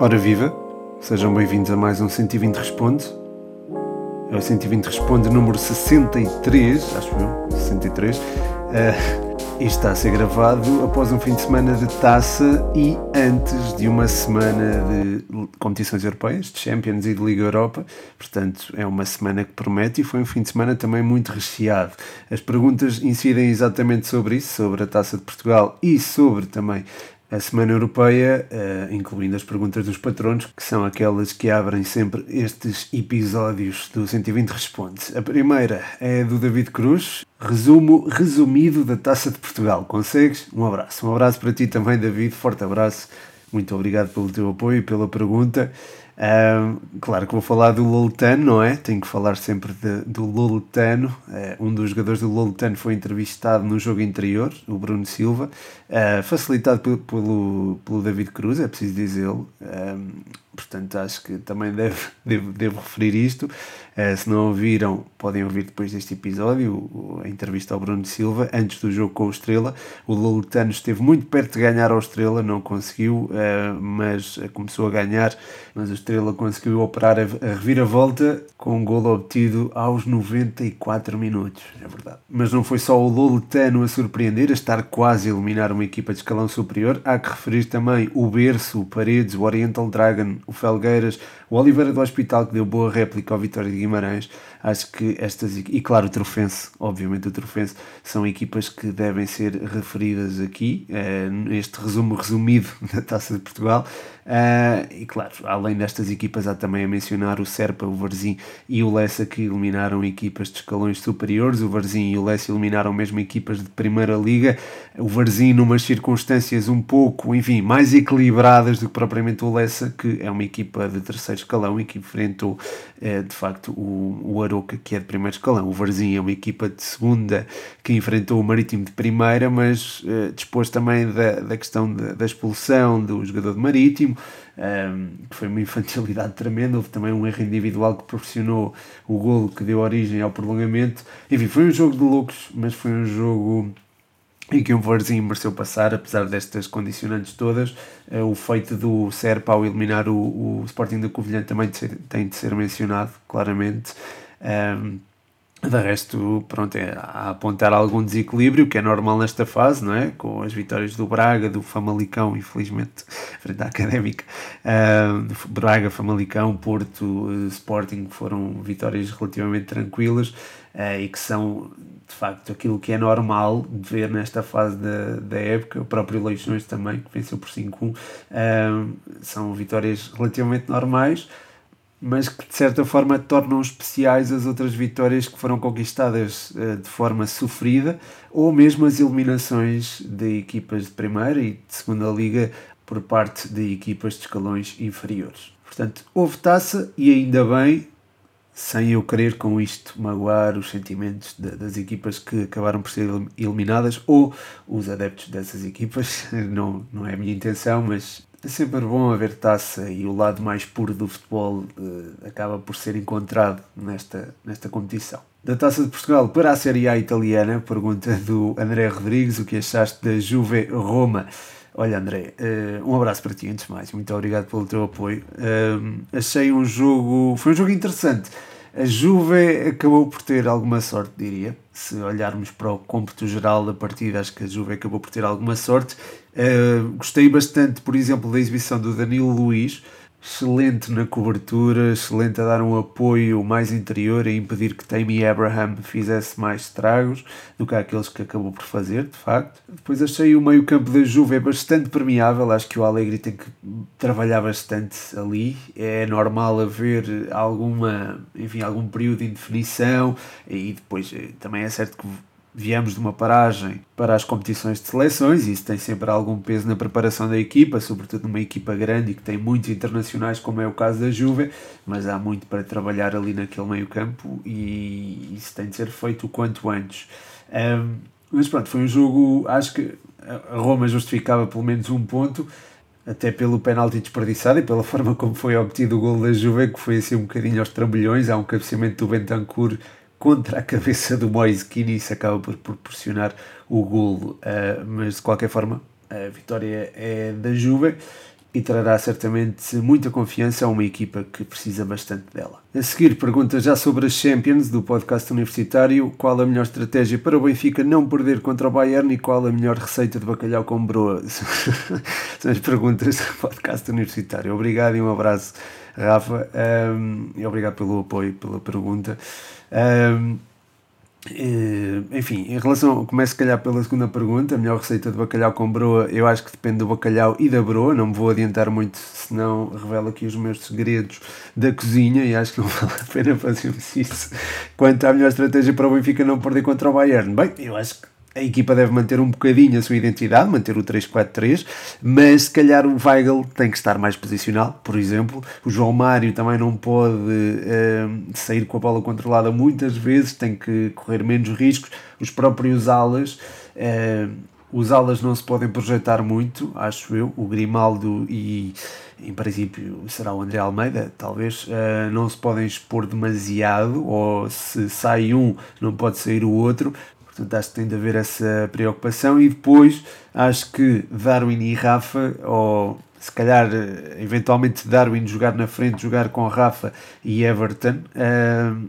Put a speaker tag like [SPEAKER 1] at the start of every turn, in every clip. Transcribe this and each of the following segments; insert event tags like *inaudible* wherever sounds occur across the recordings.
[SPEAKER 1] Ora viva, sejam bem-vindos a mais um 120 Responde. É o 120 Responde número 63, acho eu, 63. Uh, e está a ser gravado após um fim de semana de taça e antes de uma semana de competições europeias, de Champions e de Liga Europa. Portanto, é uma semana que promete e foi um fim de semana também muito recheado. As perguntas incidem exatamente sobre isso, sobre a taça de Portugal e sobre também a Semana Europeia, uh, incluindo as perguntas dos patronos, que são aquelas que abrem sempre estes episódios do 120 Responde. A primeira é do David Cruz, resumo resumido da Taça de Portugal. Consegues? Um abraço. Um abraço para ti também, David. Forte abraço. Muito obrigado pelo teu apoio e pela pergunta. Uh, claro que vou falar do Lolitano, não é? Tenho que falar sempre de, do Lolitano. Uh, um dos jogadores do Lolitano foi entrevistado no jogo interior, o Bruno Silva, uh, facilitado pelo, pelo, pelo, David Cruz, é preciso dizê-lo. Portanto, acho que também deve, *laughs* devo, devo referir isto. Uh, se não ouviram, podem ouvir depois deste episódio a entrevista ao Bruno Silva, antes do jogo com o Estrela. O Lolitano esteve muito perto de ganhar ao Estrela, não conseguiu, uh, mas começou a ganhar. Mas o Estrela conseguiu operar a, a reviravolta com um golo obtido aos 94 minutos, é verdade. Mas não foi só o Lolitano a surpreender, a estar quase a eliminar uma equipa de escalão superior. Há que referir também o Berço, o Paredes, o Oriental Dragon, o Felgueiras, o Oliveira do Hospital, que deu boa réplica ao Vitória de Guimarães, acho que estas, e claro, o Trofense, obviamente o Trofense, são equipas que devem ser referidas aqui, eh, neste resumo resumido *laughs* da Taça de Portugal. Uh, e claro, além destas equipas, há também a mencionar o Serpa, o Varzim e o Lessa que eliminaram equipas de escalões superiores. O Varzim e o Lessa eliminaram mesmo equipas de Primeira Liga. O Varzim, numas circunstâncias um pouco, enfim, mais equilibradas do que propriamente o Lessa, que é uma equipa de terceiro escalão e que enfrentou uh, de facto o, o Aroca, que é de primeiro escalão. O Varzim é uma equipa de segunda que enfrentou o Marítimo de primeira, mas uh, dispôs também da, da questão da, expulsão do jogador de Marítimo um, que foi uma infantilidade tremenda. Houve também um erro individual que proporcionou o golo que deu origem ao prolongamento. Enfim, foi um jogo de loucos, mas foi um jogo em que o Varzinho mereceu passar, apesar destas condicionantes todas. Uh, o feito do Serpa ao eliminar o, o Sporting da Covilhã também tem de ser mencionado, claramente. Um, de resto, pronto, é a apontar algum desequilíbrio, que é normal nesta fase, não é? Com as vitórias do Braga, do Famalicão, infelizmente, *laughs* frente à Académica, uh, Braga, Famalicão, Porto, uh, Sporting, foram vitórias relativamente tranquilas uh, e que são, de facto, aquilo que é normal de ver nesta fase da, da época. O próprio Leixões também, que venceu por 5-1, são vitórias relativamente normais mas que de certa forma tornam especiais as outras vitórias que foram conquistadas uh, de forma sofrida ou mesmo as eliminações de equipas de primeira e de segunda liga por parte de equipas de escalões inferiores. Portanto, houve taça e ainda bem, sem eu querer com isto magoar os sentimentos de, das equipas que acabaram por ser eliminadas ou os adeptos dessas equipas, *laughs* não, não é a minha intenção, mas é sempre bom haver taça e o lado mais puro do futebol uh, acaba por ser encontrado nesta, nesta competição. Da Taça de Portugal para a Série A italiana, pergunta do André Rodrigues, o que achaste da Juve Roma? Olha André, uh, um abraço para ti antes de mais, muito obrigado pelo teu apoio. Uh, achei um jogo, foi um jogo interessante. A Juve acabou por ter alguma sorte, diria. Se olharmos para o cômputo geral da partida, acho que a Juve acabou por ter alguma sorte. Uh, gostei bastante, por exemplo, da exibição do Danilo Luiz, excelente na cobertura, excelente a dar um apoio mais interior, a impedir que Tammy Abraham fizesse mais estragos do que aqueles que acabou por fazer, de facto. Depois achei o meio campo da Juve é bastante permeável, acho que o Alegre tem que trabalhar bastante ali, é normal haver alguma, enfim, algum período de indefinição e depois eh, também é certo que viemos de uma paragem para as competições de seleções e isso tem sempre algum peso na preparação da equipa, sobretudo numa equipa grande e que tem muitos internacionais, como é o caso da Juve, mas há muito para trabalhar ali naquele meio campo e isso tem de ser feito o quanto antes. Um, mas pronto, foi um jogo, acho que a Roma justificava pelo menos um ponto, até pelo penalti desperdiçado e pela *laughs* forma como foi obtido o gol da Juve, que foi assim um bocadinho aos trambolhões, há um cabeceamento do Bentancur contra a cabeça do Moise Keane isso acaba por proporcionar o golo, uh, mas de qualquer forma a vitória é da Juve e trará certamente muita confiança a uma equipa que precisa bastante dela. A seguir, pergunta já sobre as Champions do podcast universitário: qual a melhor estratégia para o Benfica não perder contra o Bayern e qual a melhor receita de bacalhau com broa? *laughs* São as perguntas do podcast universitário. Obrigado e um abraço, Rafa, um, e obrigado pelo apoio, pela pergunta. Um, eh, enfim, em relação, começo se calhar pela segunda pergunta, a melhor receita de bacalhau com broa, eu acho que depende do bacalhau e da broa, não me vou adiantar muito, senão revelo aqui os meus segredos da cozinha e acho que não *laughs* vale a pena fazermos isso. Quanto à melhor estratégia para o Benfica não perder contra o Bayern, bem, eu acho que a equipa deve manter um bocadinho a sua identidade, manter o 3-4-3, mas se calhar o Weigl tem que estar mais posicional, por exemplo. O João Mário também não pode uh, sair com a bola controlada muitas vezes, tem que correr menos riscos. Os próprios alas. Uh, os alas não se podem projetar muito, acho eu. O Grimaldo e, em princípio, será o André Almeida, talvez, uh, não se podem expor demasiado, ou se sai um, não pode sair o outro. Portanto, acho que tem de haver essa preocupação. E depois, acho que Darwin e Rafa, ou se calhar, eventualmente, Darwin jogar na frente, jogar com Rafa e Everton. Uh,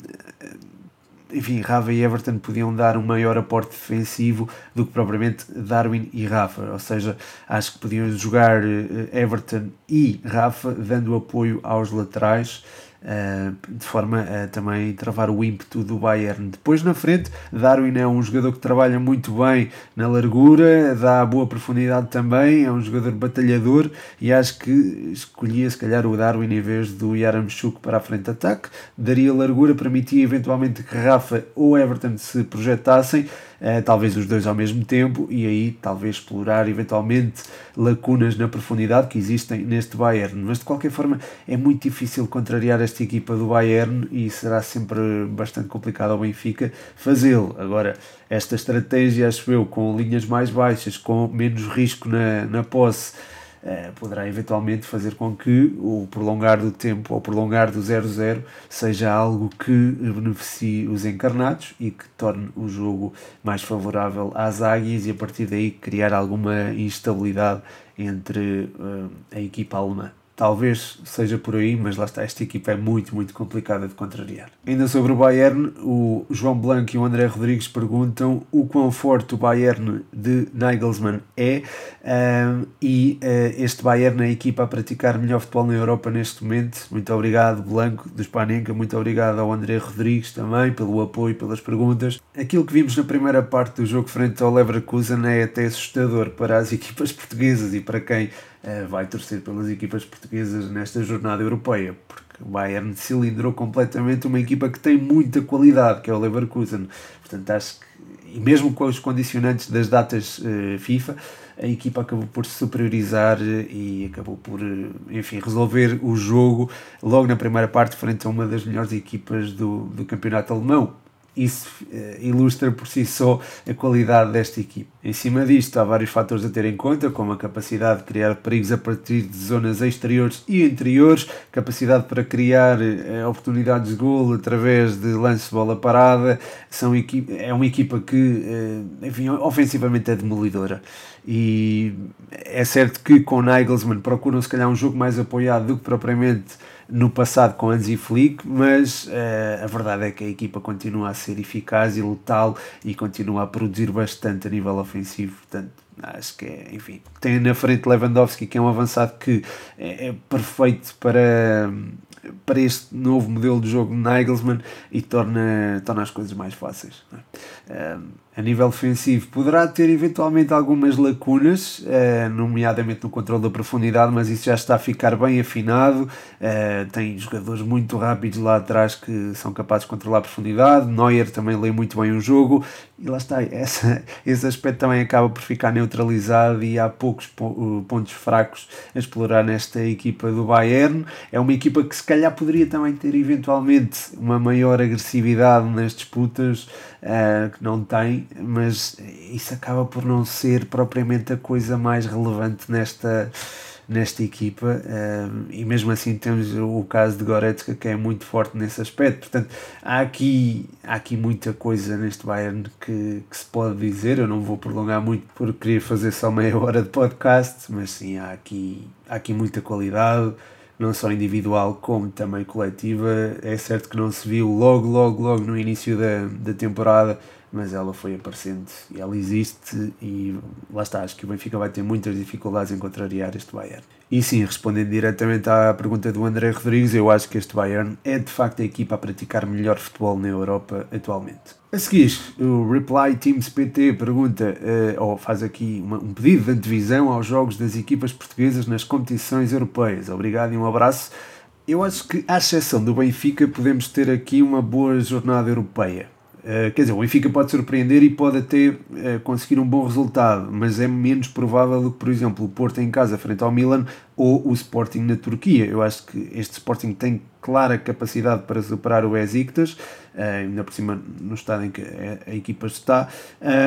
[SPEAKER 1] enfim, Rafa e Everton podiam dar um maior aporte defensivo do que propriamente Darwin e Rafa. Ou seja, acho que podiam jogar eh, Everton e Rafa, dando apoio aos laterais. Uh, de forma a também travar o ímpeto do Bayern. Depois na frente, Darwin é um jogador que trabalha muito bem na largura, dá boa profundidade também, é um jogador batalhador e acho que escolhia se calhar o Darwin em vez do Yaramchuk para a frente de ataque, daria largura, permitia eventualmente que Rafa ou Everton se projetassem uh, talvez os dois ao mesmo tempo, e aí talvez explorar eventualmente lacunas na profundidade que existem neste Bayern. Mas de qualquer forma é muito difícil contrariar esta equipa do Bayern e será sempre bastante complicado ao Benfica fazê-lo. Agora, esta estratégia, acho eu, com linhas mais baixas, com menos risco na, na posse eh, poderá eventualmente fazer com que o prolongar do tempo ou prolongar do 0-0 seja algo que beneficie os encarnados e que torne o jogo mais favorável às águias e a partir daí criar alguma instabilidade entre uh, a equipa alemã. Talvez seja por aí, mas lá está, esta equipa é muito, muito complicada de contrariar. Ainda sobre o Bayern, o João Blanco e o André Rodrigues perguntam o quão forte o Bayern de Nagelsmann é um, e uh, este Bayern é a equipa a praticar melhor futebol na Europa neste momento. Muito obrigado, Blanco, do Spanenka, muito obrigado ao André Rodrigues também pelo apoio, pelas perguntas. Aquilo que vimos na primeira parte do jogo frente ao Leverkusen é até assustador para as *laughs* equipas portuguesas e para quem vai torcer pelas equipas portuguesas nesta jornada europeia, porque o Bayern cilindrou completamente uma equipa que tem muita qualidade, que é o Leverkusen. Portanto, acho que, e mesmo com os condicionantes das datas uh, FIFA, a equipa acabou por se superiorizar eh, e acabou por, enfim, resolver o jogo logo na primeira parte frente a uma das melhores equipas do, do campeonato alemão isso uh, ilustra por si só a qualidade desta equipe. Em cima disto, há vários fatores a ter em conta, como a capacidade de criar perigos a partir de zonas exteriores e interiores, capacidade para criar uh, oportunidades de golo através de lance de bola parada. São é uma equipa que, uh, enfim, ofensivamente é demolidora. E é certo que com Nagelsmann procuram se calhar um jogo mais apoiado do que propriamente no passado com Hansi Flick, mas uh, a verdade é que a equipa continua a ser eficaz e letal e continua a produzir bastante a nível ofensivo, portanto acho que é, enfim, tem na frente Lewandowski que é um avançado que é, é perfeito para para este novo modelo de jogo de Nagelsmann e torna, torna as coisas mais fáceis. É? Um, a nível ofensivo, poderá ter eventualmente algumas lacunas, uh, nomeadamente no controle da profundidade, mas isso já está a ficar bem afinado. Uh, tem jogadores muito rápidos lá atrás que são capazes de controlar a profundidade. Neuer também lê muito bem o jogo e lá está. Essa, *laughs* esse aspecto também acaba por ficar neutralizado e há poucos pontos fracos a explorar nesta equipa do Bayern. É uma equipa que se calhar poderia também ter eventualmente uma maior agressividade nas disputas uh, que não tem, mas isso acaba por não ser propriamente a coisa mais relevante nesta, nesta equipa e mesmo assim temos o caso de Goretzka que é muito forte nesse aspecto. Portanto, há aqui, há aqui muita coisa neste Bayern que, que se pode dizer. Eu não vou prolongar muito por querer fazer só meia hora de podcast, mas sim, há aqui, há aqui muita qualidade não só individual como também coletiva. É certo que não se viu logo, logo, logo no início da, da temporada, mas ela foi aparecendo e ela existe e lá está, acho que o Benfica vai ter muitas dificuldades em contrariar este Bayern. E sim, respondendo diretamente à pergunta do André Rodrigues, eu acho que este Bayern é de facto a equipa a praticar melhor futebol na Europa atualmente. A seguir, o Reply Teams PT pergunta, uh, ou faz aqui uma, um pedido de antevisão aos jogos das equipas portuguesas nas competições europeias. Obrigado e um abraço. Eu acho que, à exceção do Benfica, podemos ter aqui uma boa jornada europeia. Uh, quer dizer, o Benfica pode surpreender e pode até uh, conseguir um bom resultado, mas é menos provável do que, por exemplo, o Porto em casa frente ao Milan ou o Sporting na Turquia. Eu acho que este Sporting tem clara capacidade para superar o Besiktas, uh, ainda por cima no estado em que a, a equipa está,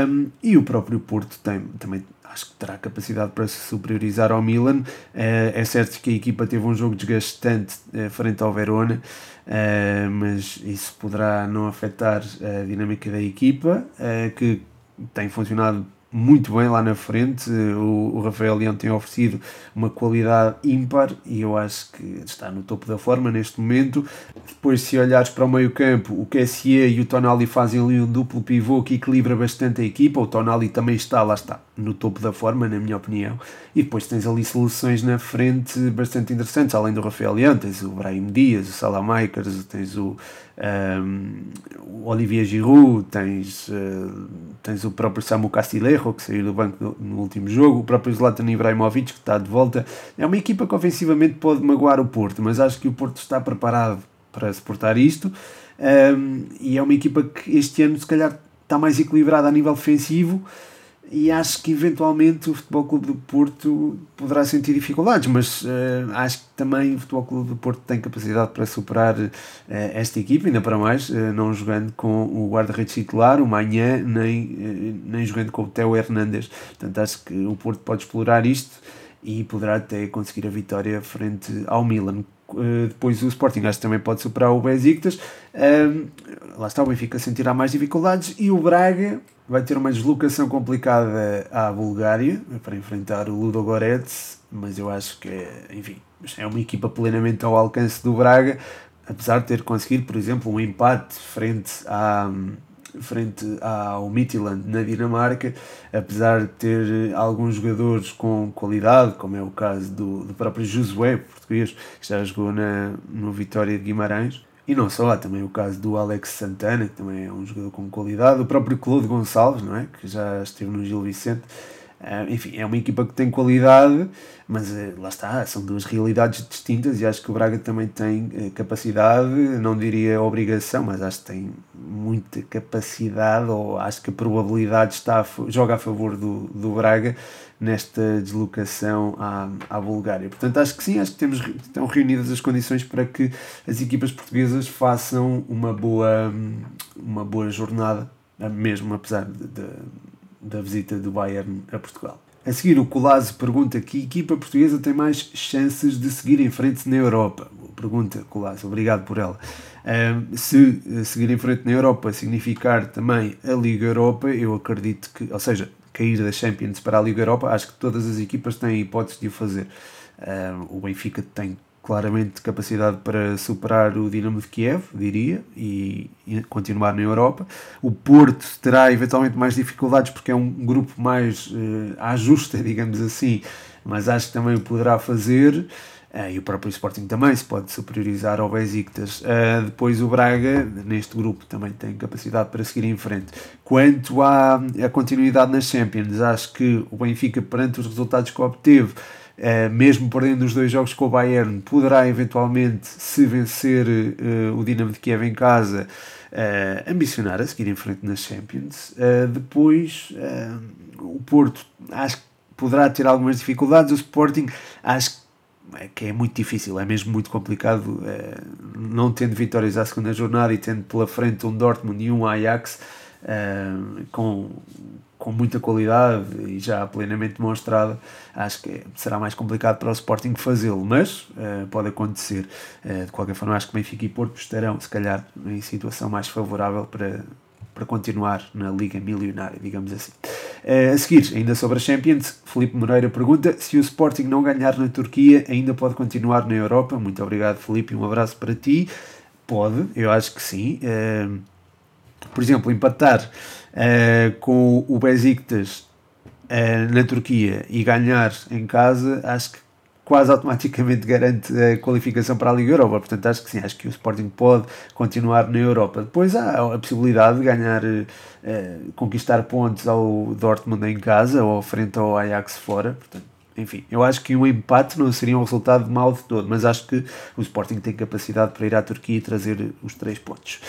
[SPEAKER 1] um, e o próprio Porto tem, também acho que terá capacidade para se superiorizar ao Milan. Uh, é certo que a equipa teve um jogo desgastante uh, frente ao Verona, uh, mas isso poderá não afetar a dinâmica da equipa, que tem funcionado muito bem lá na frente. O Rafael Leão tem oferecido uma qualidade ímpar e eu acho que está no topo da forma neste momento. Depois, se olhares para o meio-campo, o QSE e o Tonali fazem ali um duplo pivô que equilibra bastante a equipa. O Tonali também está, lá está, no topo da forma, na minha opinião. E depois tens ali soluções na frente bastante interessantes, além do Rafael Leão, tens o Brahim Dias, o Salamakers, tens o, um, o Olivier Giroud, tens, uh, tens o próprio Samu Castillejo, que saiu do banco no, último jogo, o próprio Zlatan Ibrahimovic, que está de volta. É uma equipa que ofensivamente pode magoar o Porto, mas acho que o Porto está preparado para suportar isto. Um, e é uma equipa que este ano, se calhar, está mais equilibrada a nível defensivo e acho que eventualmente o Futebol Clube do Porto poderá sentir dificuldades, mas uh, acho que também o Futebol Clube do Porto tem capacidade para superar uh, esta equipe, ainda para mais, uh, não jogando com o guarda-redes titular, o Manhã, nem, nem jogando com o Theo Hernandes. Portanto, acho que o Porto pode explorar isto e poderá até conseguir a vitória frente ao Milan. Depois o Sporting acho que também pode superar o Besiktas. lá está, o Benfica sentirá mais dificuldades e o Braga vai ter uma deslocação complicada à Bulgária para enfrentar o Ludo Goretz, mas eu acho que, enfim, é uma equipa plenamente ao alcance do Braga, apesar de ter conseguido, por exemplo, um empate frente à frente ao Midtjylland na Dinamarca, apesar de ter alguns jogadores com qualidade, como é o caso do, do próprio Josué, português, que já jogou na, no Vitória de Guimarães. E não só, há também o caso do Alex Santana, que também é um jogador com qualidade, o próprio Claude Gonçalves, não é? que já esteve no Gil Vicente. Uh, enfim, é uma equipa que tem qualidade, mas uh, lá está, são duas realidades distintas e acho que o Braga também tem uh, capacidade, não diria obrigação, mas acho que tem muita capacidade, ou acho que a probabilidade está a, joga a favor do, do Braga nesta deslocação à, à Bulgária. Portanto, acho que sim, acho que temos, estão reunidas as condições para que as equipas portuguesas façam uma boa, uma boa jornada, mesmo apesar de, de, da visita do Bayern a Portugal. A seguir, o Colazo pergunta que equipa portuguesa tem mais chances de seguir em frente na Europa? Pergunta, Colazo, obrigado por ela. Um, se seguir em frente na Europa significar também a Liga Europa, eu acredito que, ou seja, cair da Champions para a Liga Europa, acho que todas as equipas têm hipótese de o fazer. o Benfica tem claramente capacidade para superar o Dinamo de Kiev, diria, e, e, continuar na Europa. O Porto terá eventualmente mais dificuldades porque é um grupo mais uh, à justa, *laughs* digamos assim, mas acho que também o poderá fazer. Uh, e o próprio Sporting também se pode superiorizar ao Besiktas. Uh, depois o Braga, neste grupo, também tem capacidade para seguir em frente. Quanto à, à continuidade nas Champions, acho que o Benfica, perante os resultados que obteve, mesmo perdendo os dois jogos com o Bayern, poderá eventualmente, se vencer o Dinamo de Kiev em casa, ambicionar a seguir em frente nas Champions. depois, o Porto, acho que poderá ter algumas dificuldades. O Sporting, acho que é muito difícil, é mesmo muito complicado, não tendo vitórias à segunda jornada e tendo pela frente um Dortmund e um Ajax, uh, com, com muita qualidade e já plenamente demonstrada, acho que será mais complicado para o Sporting fazê-lo, mas uh, pode acontecer. Uh, de qualquer forma, acho que Benfica e Porto estarão, se calhar, em situação mais favorável para, para continuar na Liga Milionária, digamos assim. Uh, a seguir, ainda sobre a Champions, Felipe Moreira pergunta se o Sporting não ganhar na Turquia ainda pode continuar na Europa. Muito obrigado, Felipe, um abraço para ti. Pode, eu acho que sim. Uh, por exemplo, empatar uh, com o Besiktas na Turquia e ganhar em casa, acho que quase automaticamente garante a qualificação para a Liga Europa. Portanto, acho que sim, acho que o Sporting pode continuar na Europa. Depois há a possibilidade de ganhar, eh, conquistar pontos ao Dortmund em casa ou frente ao Ajax fora. Portanto, enfim, eu acho que um empate não seria um resultado mau de todo, mas acho que o Sporting tem capacidade para ir à Turquia e trazer os três pontos.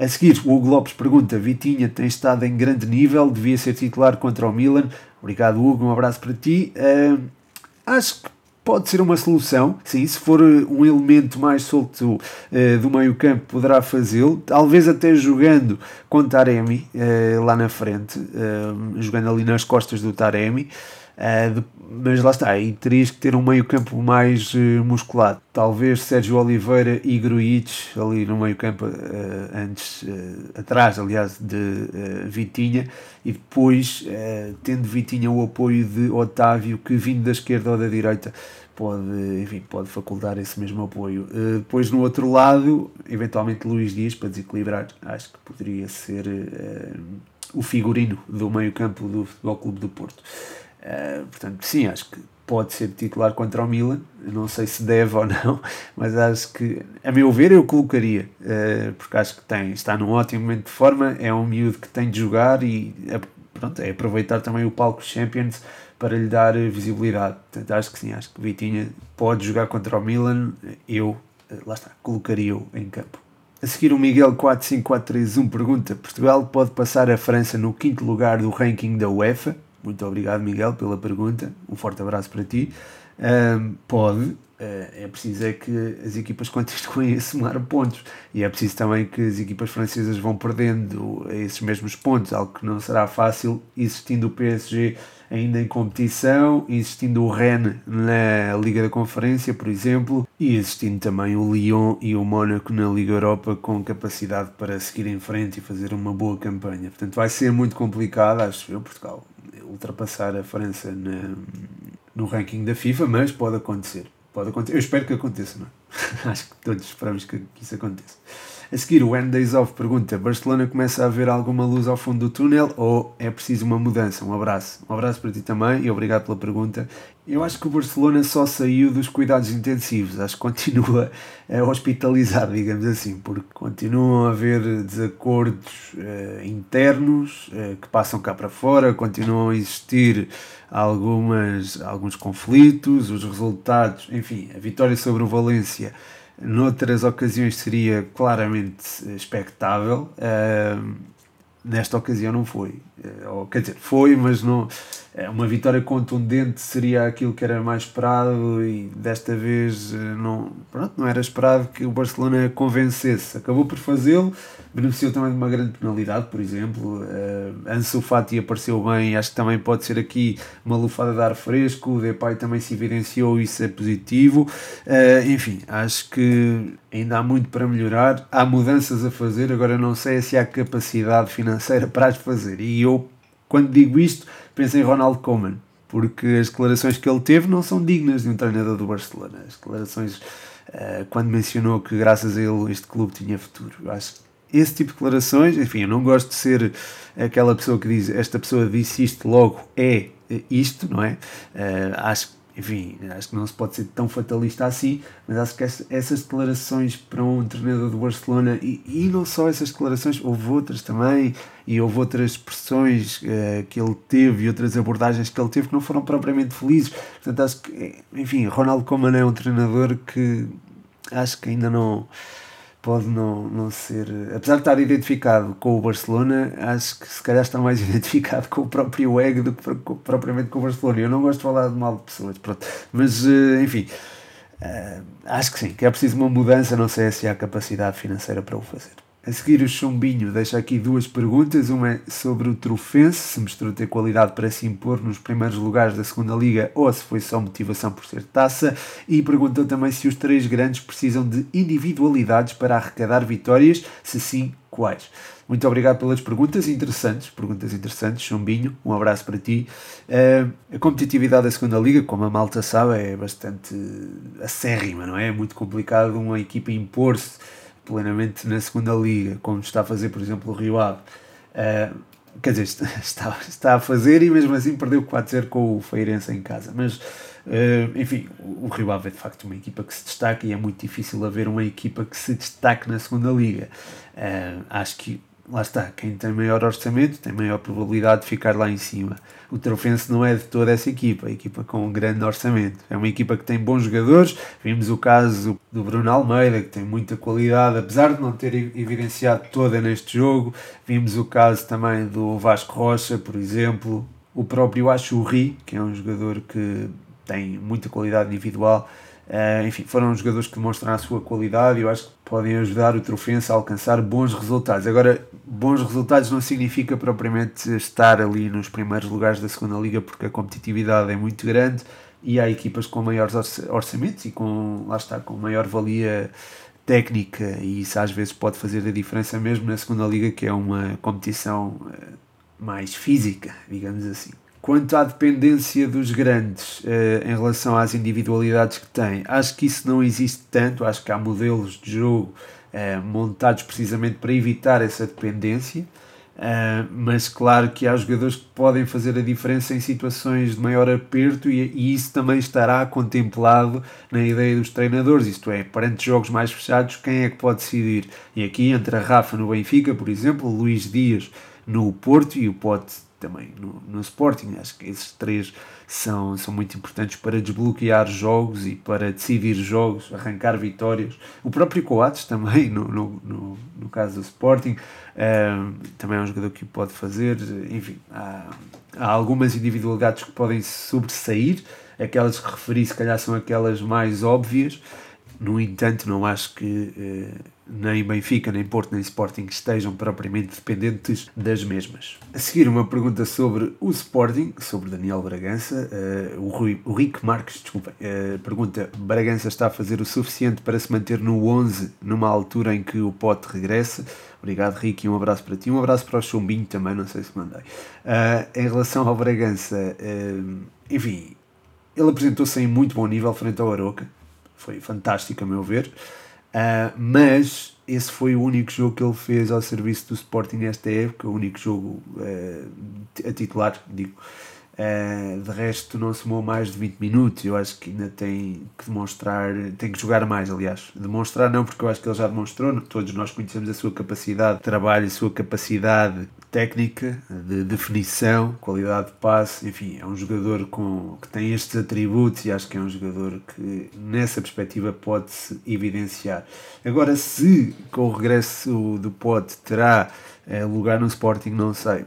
[SPEAKER 1] A seguir, o Hugo Lopes pergunta: Vitinha tem estado em grande nível, devia ser titular contra o Milan. Obrigado, Hugo, um abraço para ti. Uh, acho que pode ser uma solução. Sim, se for eh, um elemento mais solto uh, do meio campo, poderá fazê-lo. Talvez até jogando com Taremi uh, lá na frente, uh, jogando ali nas costas do Taremi. De, mas lá está, aí terias que ter um meio campo mais musculado. Talvez Sérgio Oliveira e Gruitch ali no meio campo antes, atrás aliás de Vitinha e depois tendo Vitinha o apoio de Otávio que vindo da esquerda ou da direita pode, enfim, pode facultar esse mesmo apoio. Uh, depois, no outro lado, eventualmente Luís Dias, para desequilibrar, acho que poderia ser uh, o figurino do meio-campo do Futebol Clube do Porto. Uh, portanto, sim, acho que pode ser titular contra o Milan. não sei se deve ou não, *laughs* mas acho que, a meu ver, eu colocaria, porque acho que tem, está num ótimo momento de forma. É um miúdo que tem de jogar e pronto, é aproveitar também o palco Champions para lhe dar visibilidade. Portanto, acho que sim, acho que Vitinha pode jogar contra o Milan. Eu, eh, lá está, colocaria-o em campo. A seguir, o Miguel 45431 pergunta: Portugal pode passar a França no quinto lugar do ranking da UEFA? Muito obrigado, Miguel, pela pergunta. Um forte abraço para ti. Um, pode, eh, é preciso é que as equipas *laughs* continuem a somar pontos e é preciso também que as equipas francesas vão perdendo esses mesmos pontos, algo que não será fácil existindo o PSG ainda em competição, existindo o Rennes na Liga da Conferência, por exemplo, e existindo também o Lyon e o Mónaco na Liga Europa com capacidade para seguir em frente e fazer uma boa campanha. Portanto, vai ser muito complicado, acho eu, Portugal, ultrapassar a França na, no ranking da FIFA, mas pode acontecer. Pode acontecer. Eu espero que aconteça, não é? *laughs* acho que todos esperamos que, que isso aconteça. A seguir, o Days Off pergunta: Barcelona começa a ver alguma luz ao fundo do túnel ou é preciso uma mudança? Um abraço. Um abraço para ti também e obrigado pela pergunta. Eu acho que o Barcelona só saiu dos cuidados intensivos, acho que continua hospitalizado, digamos assim, porque continuam a haver desacordos uh, internos uh, que passam cá para fora, continuam a existir algumas, alguns conflitos, os resultados, enfim, a vitória sobre o Valência Noutras ocasiões seria claramente expectável. Uh, nesta ocasião não foi. Uh, quer dizer, foi, mas não. É, uma vitória contundente seria aquilo que era mais esperado e desta vez uh, não, pronto, não era esperado que o Barcelona convencesse. Acabou por fazê-lo, beneficiou também de uma grande penalidade, por exemplo. Uh, Ansu Fati apareceu bem, acho que também pode ser aqui uma lufada de ar fresco. O Depay também se evidenciou, isso é positivo. Uh, enfim, acho que ainda há muito para melhorar. Há mudanças a fazer, agora não sei se há capacidade financeira para as fazer. E eu, quando digo isto, penso em Ronald Koeman. Porque as declarações que ele teve não são dignas de um treinador do Barcelona. As declarações, uh, quando mencionou que graças a ele este clube tinha futuro. Eu acho que esse tipo de declarações, enfim, eu não gosto de ser aquela pessoa que diz esta pessoa disse isto, logo é isto, não é? Uh, acho, enfim, acho que não se pode ser tão fatalista assim, mas acho que essas declarações para um treinador do Barcelona, e, e não só essas declarações, houve outras também, e houve outras expressões uh, que ele teve e outras abordagens que ele teve que não foram propriamente felizes. Portanto, acho que, enfim, Ronaldo Koeman é um treinador que acho que ainda não pode não, não ser. Apesar de estar identificado com o Barcelona, acho que se calhar está mais *laughs* identificado com o próprio ego do que propriamente com o Barcelona. Eu não gosto de falar de mal de pessoas, pronto. mas eh, enfim, uh, acho que sim, que é preciso uma mudança. Não sei se há capacidade financeira para o fazer. A seguir, o Chumbinho deixa aqui duas perguntas. Uma é sobre o Trofense, se mostrou ter qualidade para se impor nos primeiros lugares da segunda Liga ou se foi só motivação por ser taça. E perguntou também se os três grandes precisam de individualidades para arrecadar vitórias, se sim, quais. Muito obrigado pelas perguntas interessantes, perguntas interessantes, Chumbinho, um abraço para ti. Uh, a competitividade da segunda Liga, como a malta sabe, é bastante acérrima, não é? É muito complicado uma equipa impor-se plenamente na segunda liga, como está a fazer, por exemplo, o Rio Ave. Uh, quer dizer, *laughs* está, está a fazer e mesmo assim perdeu 4-0 com o Feirense em casa. Mas, uh, enfim, o, Rio Ave é de facto uma equipa que se destaca e é muito difícil haver uma equipa que se destaque na segunda liga. Uh, acho que lá está, quem tem maior orçamento tem maior probabilidade de ficar lá em cima. O Trofense não é de toda essa equipa, a equipa com um grande orçamento. É uma equipa que tem bons jogadores, vimos o caso do Bruno Almeida, que tem muita qualidade, apesar de não ter evidenciado toda neste jogo. Vimos o caso também do Vasco Rocha, por exemplo. O próprio Achurri, que é um jogador que tem muita qualidade individual. Uh, enfim, foram jogadores que demonstraram a sua qualidade e eu acho que podem ajudar o Trofense a alcançar bons resultados. Agora, bons resultados não significa propriamente estar ali nos primeiros lugares da segunda liga, porque a competitividade é muito grande e há equipas com maiores orçamentos e com, lá está, com maior valia técnica e isso às vezes pode fazer a diferença mesmo na segunda liga, que é uma competição eh, mais física, digamos assim. Quanto à dependência dos grandes uh, em relação às individualidades que têm, acho que isso não existe tanto. Acho que há modelos de jogo uh, montados precisamente para evitar essa dependência. Uh, mas claro que há jogadores que podem fazer a diferença em situações de maior aperto e, e, isso também estará contemplado na ideia dos treinadores, isto é, perante jogos mais fechados, quem é que pode decidir? E aqui entre a Rafa no Benfica, por exemplo, Luís Dias no Porto e o Pote também no, no Sporting. Acho que esses três são, são muito importantes para desbloquear jogos e para decidir jogos, arrancar vitórias. O próprio Coates também, no, no, no, no caso do Sporting, um, também é um jogador que pode fazer. Enfim, há, há algumas individualidades que podem sobressair. Aquelas que referi, se calhar, são aquelas mais óbvias. No entanto, não acho que eh, nem Benfica, nem Porto, nem Sporting estejam propriamente dependentes das mesmas. A seguir, uma pergunta sobre o Sporting, sobre Daniel Bragança. Uh, o, Rui, o Rick Marques, desculpa, uh, pergunta: Bragança está a fazer o suficiente para se manter no 11 numa altura em que o Pote regressa? Obrigado, Rick, e um abraço para ti. Um abraço para o Chumbinho também, não sei se mandei. Uh, em relação ao Bragança, enfim, ele apresentou-se em muito bom nível frente ao Aroca. Foi fantástico, a meu ver. Uh, mas esse foi o único jogo que ele fez ao serviço do Sporting nesta época, o único jogo uh, a titular, digo. Uh, de resto, não somou mais de 20 minutos. Eu acho que ainda tem que demonstrar, tem que jogar mais. Aliás, demonstrar não, porque eu acho que ele já demonstrou. Todos nós conhecemos a sua capacidade de trabalho, a sua capacidade técnica, de definição, qualidade de passe, enfim, é um jogador com, que tem estes atributos e acho que é um jogador que nessa perspectiva pode-se evidenciar. Agora, se com o regresso do Pote terá é, lugar no Sporting, não sei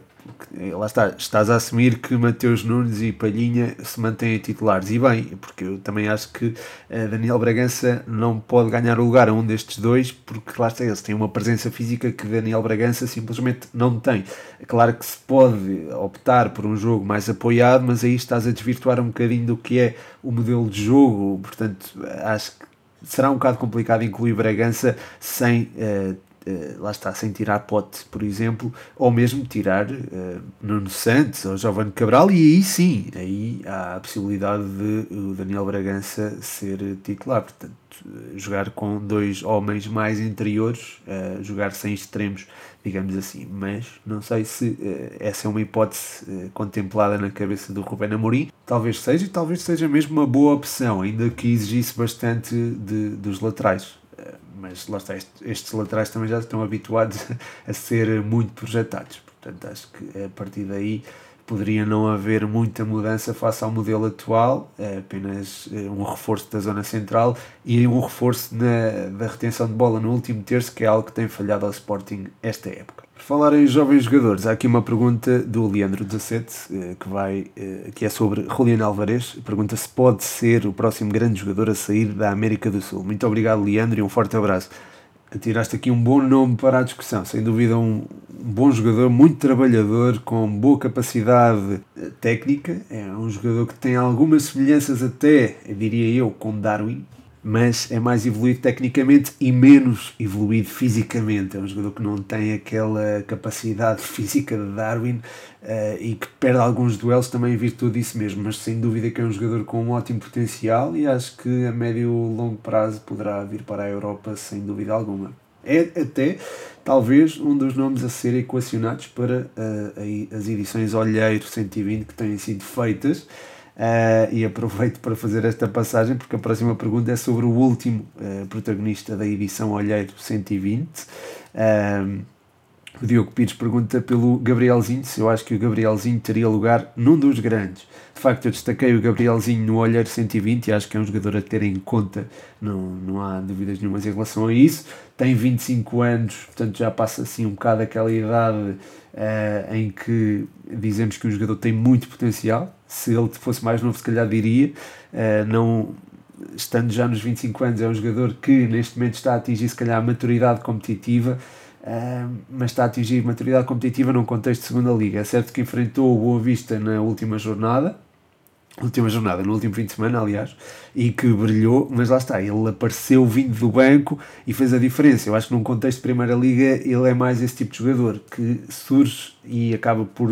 [SPEAKER 1] lá está, estás a assumir que Mateus Nunes e Palhinha se mantêm titulares. E bem, porque eu também acho que uh, Daniel Bragança não pode ganhar o lugar a um destes dois, porque lá está, eles têm uma presença física que Daniel Bragança simplesmente não tem. É claro que se pode optar por um jogo mais apoiado, mas aí estás a desvirtuar um bocadinho do que é o modelo de jogo, portanto, acho que será um bocado complicado incluir Bragança sem. Uh, uh, lá está, sem tirar Pote, por exemplo, ou mesmo tirar uh, Nuno Santos ou Giovanni Cabral, e aí sim, aí há a possibilidade de o Daniel Bragança ser titular, portanto, uh, jogar com dois homens mais interiores, uh, jogar sem extremos, digamos assim, mas não sei se essa é uma hipótese contemplada na cabeça do Rubén Amorim, talvez seja, e talvez seja mesmo uma boa opção, ainda que exigisse bastante de, dos laterais mas lá está, estes laterais também já estão habituados *laughs* a ser muito projetados, portanto acho que a partir daí poderia não haver muita mudança face ao modelo atual, é apenas eh, um reforço da zona central e um reforço na, da retenção de bola no último terço, que é algo que tem falhado ao Sporting esta época. Por falar em jovens jogadores, há aqui uma pergunta do Leandro 17, eh, que, vai, que é sobre Juliano Alvarez. Pergunta se pode ser o próximo grande jogador a sair da América do Sul. Muito obrigado, Leandro, e um forte abraço. Tiraste aqui um bom nome para a discussão. Sem dúvida, um, bom jogador, muito trabalhador, com boa capacidade eh, técnica. É um jogador que tem algumas semelhanças, até, diria eu, com Darwin, mas é mais evoluído tecnicamente e menos evoluído fisicamente. É um jogador que não tem aquela capacidade física de Darwin uh, e que perde alguns duelos também em virtude disso mesmo, mas sem dúvida que é um jogador com um ótimo potencial e acho que a médio e longo prazo poderá vir para a Europa sem dúvida alguma. É até talvez um dos nomes a ser equacionados para uh, as edições Olheiro 120 que têm sido feitas Uh, e aproveito para fazer esta passagem porque a próxima pergunta é sobre o último uh, protagonista da edição Olheiro 120. Uh, o Diogo Pires pergunta pelo Gabrielzinho se eu acho que o Gabrielzinho teria lugar num dos grandes. De facto, eu destaquei o Gabrielzinho no Olheiro 120 e acho que é um jogador a ter em conta, não, não há dúvidas nenhumas em relação a isso. Tem 25 anos, portanto já passa assim um bocado aquela idade uh, em que dizemos que o jogador tem muito potencial. Se ele fosse mais novo, se calhar diria. Uh, não, estando já nos 25 anos, é um jogador que neste momento está a atingir se calhar a maturidade competitiva mas está a atingir maturidade competitiva num contexto de segunda liga. É certo que enfrentou o Boa Vista na última jornada, última jornada, no último fim de semana, aliás, e que brilhou, mas lá está, ele apareceu vindo do banco e fez a diferença. Eu acho que num contexto de Primeira Liga ele é mais esse tipo de jogador que surge e acaba por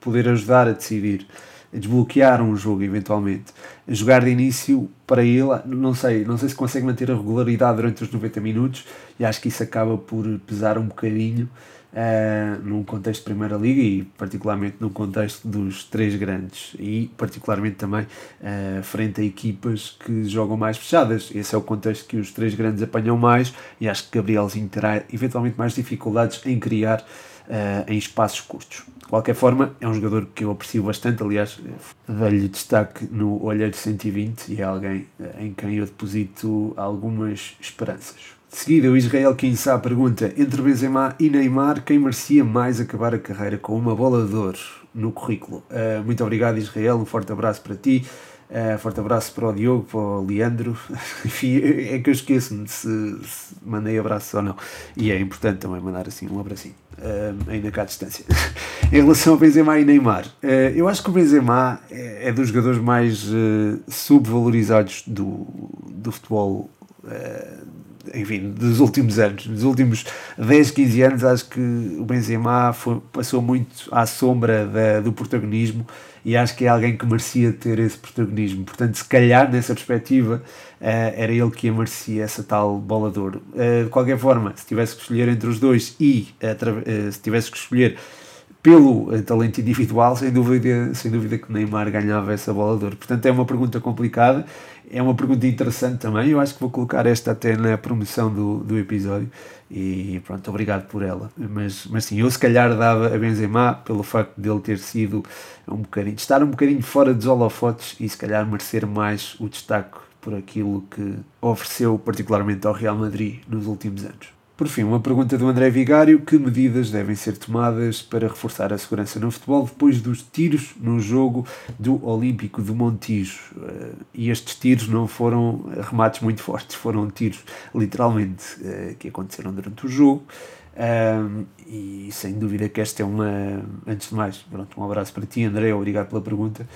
[SPEAKER 1] poder ajudar a decidir desbloquear um jogo eventualmente. Jogar de início para ele, não sei, não sei se consegue manter a regularidade durante os 90 minutos e acho que isso acaba por pesar um bocadinho uh, num contexto de Primeira Liga e particularmente no contexto dos três grandes e particularmente também uh, frente a equipas que jogam mais fechadas. Esse é o contexto que os três grandes apanham mais e acho que Gabrielzinho terá eventualmente mais dificuldades em criar uh, em espaços curtos. De qualquer forma, é um jogador que eu aprecio bastante, aliás, dei-lhe destaque no Olheiro 120 e é alguém eh, em quem eu deposito algumas esperanças. De seguida, o Israel Kinsá pergunta: entre Benzema e Neymar, quem merecia mais acabar a carreira com uma bola de ouro no currículo? Uh, muito obrigado, Israel, um forte abraço para ti. Uh, forte abraço para o Diogo, para o Leandro. *laughs* É que eu esqueço-me se, se, mandei abraço ou não. E é importante também mandar assim um abracinho, uh, ainda cá à distância. *laughs* em relação ao Benzema e Neymar, uh, eu acho que o Benzema é, é dos jogadores mais subvalorizados do, do futebol. enfim, dos últimos anos, dos últimos 10, 15 anos, acho que o Benzema foi, passou muito à sombra da, do protagonismo e acho que é alguém que merecia ter esse protagonismo. Portanto, se calhar, nessa perspectiva, uh, era ele que merecia essa tal bola de ouro. Uh, de qualquer forma, se tivesse que escolher entre os dois e uh, se tivesse que escolher pelo talento individual, sem dúvida, sem dúvida que Neymar ganhava essa bola de ouro. Portanto, é uma pergunta complicada, é uma pergunta interessante também. Eu acho que vou colocar esta até na promoção do, do episódio e pronto, obrigado por ela. Mas, mas sim, eu se calhar dava a Benzema pelo facto dele ter sido um bocadinho, estar um bocadinho fora dos holofotes e se calhar merecer mais o destaque por aquilo que ofereceu particularmente ao Real Madrid nos últimos anos. Por fim, uma pergunta do André Vigário: que medidas devem ser tomadas para reforçar a segurança no futebol depois dos tiros no jogo do Olímpico de Montijo? Eh, e estes tiros não foram remates muito fortes, foram tiros literalmente eh, que aconteceram durante o jogo. e sem dúvida que esta é uma. Antes de mais, pronto, um abraço para ti, André, obrigado pela pergunta.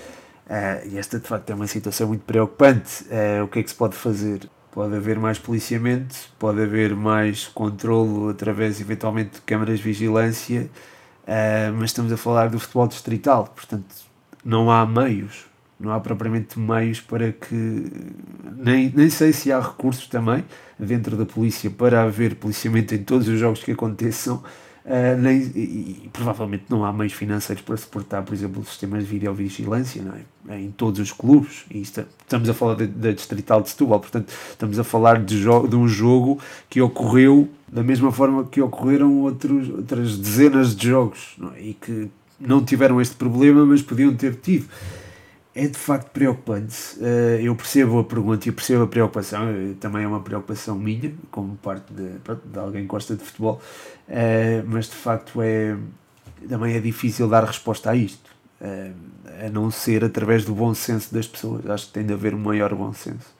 [SPEAKER 1] E esta de facto é uma situação muito preocupante. O que é que se pode fazer? Pode haver mais policiamento, pode haver mais controlo através eventualmente de câmaras de vigilância, uh, mas estamos a falar do futebol distrital, portanto não há meios, não há propriamente meios para que. Nem, nem sei se há recursos também dentro da polícia para haver policiamento em todos os jogos que aconteçam Uh, nem, e, e, provavelmente não há meios financeiros para suportar, por exemplo, sistemas de videovigilância não é? em todos os clubes. Isto, estamos a falar da Distrital de Setúbal, portanto, estamos a falar de, de, um jogo que ocorreu da mesma forma que ocorreram outros, outras dezenas de jogos é? e que não tiveram este problema, mas podiam ter tido é de facto preocupante. Uh, eu percebo a pergunta e percebo a preocupação, eh, também é uma preocupação minha, como parte de, de alguém que gosta de futebol, uh, mas de facto é, também é difícil dar resposta a isto, a não ser através do bom senso das pessoas. Acho que tem de haver um maior bom senso.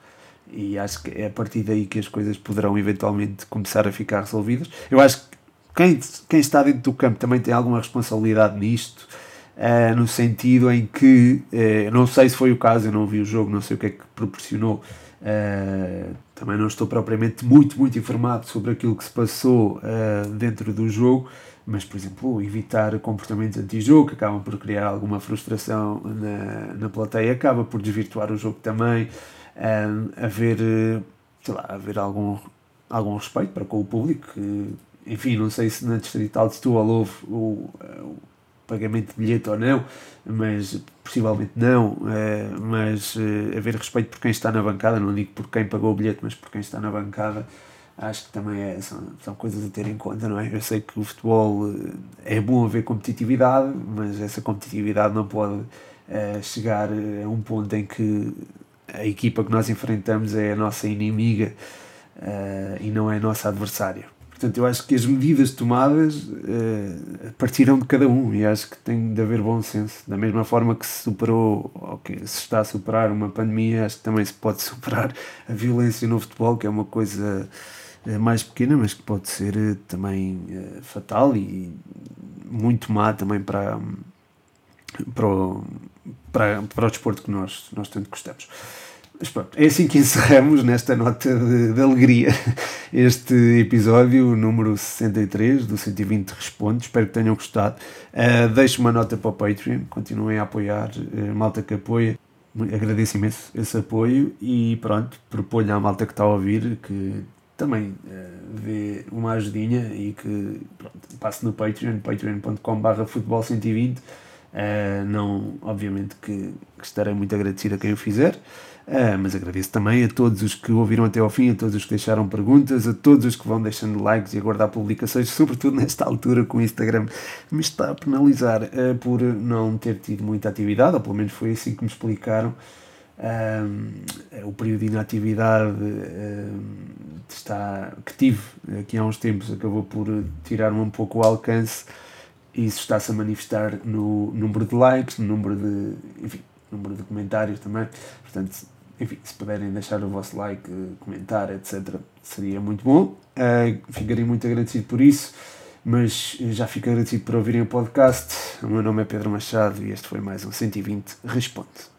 [SPEAKER 1] e acho que é a partir daí que as coisas poderão eventualmente começar a ficar resolvidas. Eu acho que quem, quem está dentro do campo também tem alguma responsabilidade nisto, uh, no sentido em que, uh, não sei se foi o caso, eu não vi o jogo, não sei o que é que proporcionou, uh, também não estou propriamente muito, muito informado sobre aquilo que se passou dentro do jogo, mas, por exemplo, evitar comportamentos anti-jogo que acabam por criar alguma frustração na, na plateia, acaba por desvirtuar o jogo também, haver, sei lá, haver algum, algum respeito para com o público, que, enfim, não sei se na Distrital de Setúbal houve o, pagamento de bilhete ou não, mas possivelmente não, é, mas é, haver respeito por quem está na bancada, não digo por quem pagou o bilhete, mas por quem está na bancada, acho que também é, são, são coisas a ter em conta, não é? Eu sei que o futebol é bom haver competitividade, mas essa competitividade não pode chegar a um ponto em que a equipa que nós enfrentamos é a nossa inimiga e não é a nossa adversária. Portanto, eu acho que as medidas tomadas uh, partirão de cada um e acho que tem de haver bom senso. Da mesma forma que se superou, ou que se está a superar uma pandemia, acho que também se pode *laughs* superar a violência no futebol, que é uma coisa uh, mais pequena, mas que pode ser uh, também fatal e muito má também para, para, o, para, para o desporto que nós, nós tanto gostamos. Mas pronto, é assim que encerramos nesta nota de, de, alegria *laughs* este episódio número 63 do 120 Responde. Espero que tenham gostado. Uh, deixo uma nota para o Patreon, continuem a apoiar, uh, malta que apoia. Agradeço imenso esse apoio e pronto, proponho à malta que está a ouvir que também uh, uma ajudinha e que pronto, passe no Patreon, patreon.com.br futebol 120. Uh, não, obviamente que, que estarei muito agradecido a quem o fizer. Uh, mas agradeço também a todos os que ouviram até ao fim, a todos os que deixaram perguntas, a todos os que vão deixando likes e aguardar publicações, *laughs* sobretudo nesta altura com o Instagram me está a penalizar uh, por não ter tido muita atividade, ou pelo menos foi assim que me explicaram. O período de inatividade está, que tive aqui há uns tempos acabou por tirar-me um pouco o alcance e isso está-se a manifestar no número de likes, no número de, enfim, número de comentários também. Portanto, enfim, se puderem deixar o vosso like, comentar, etc., seria muito bom. Uh, ficarei muito agradecido por isso, mas já fico agradecido por ouvirem o podcast. O meu nome é Pedro Machado e este foi mais um 120 Responde.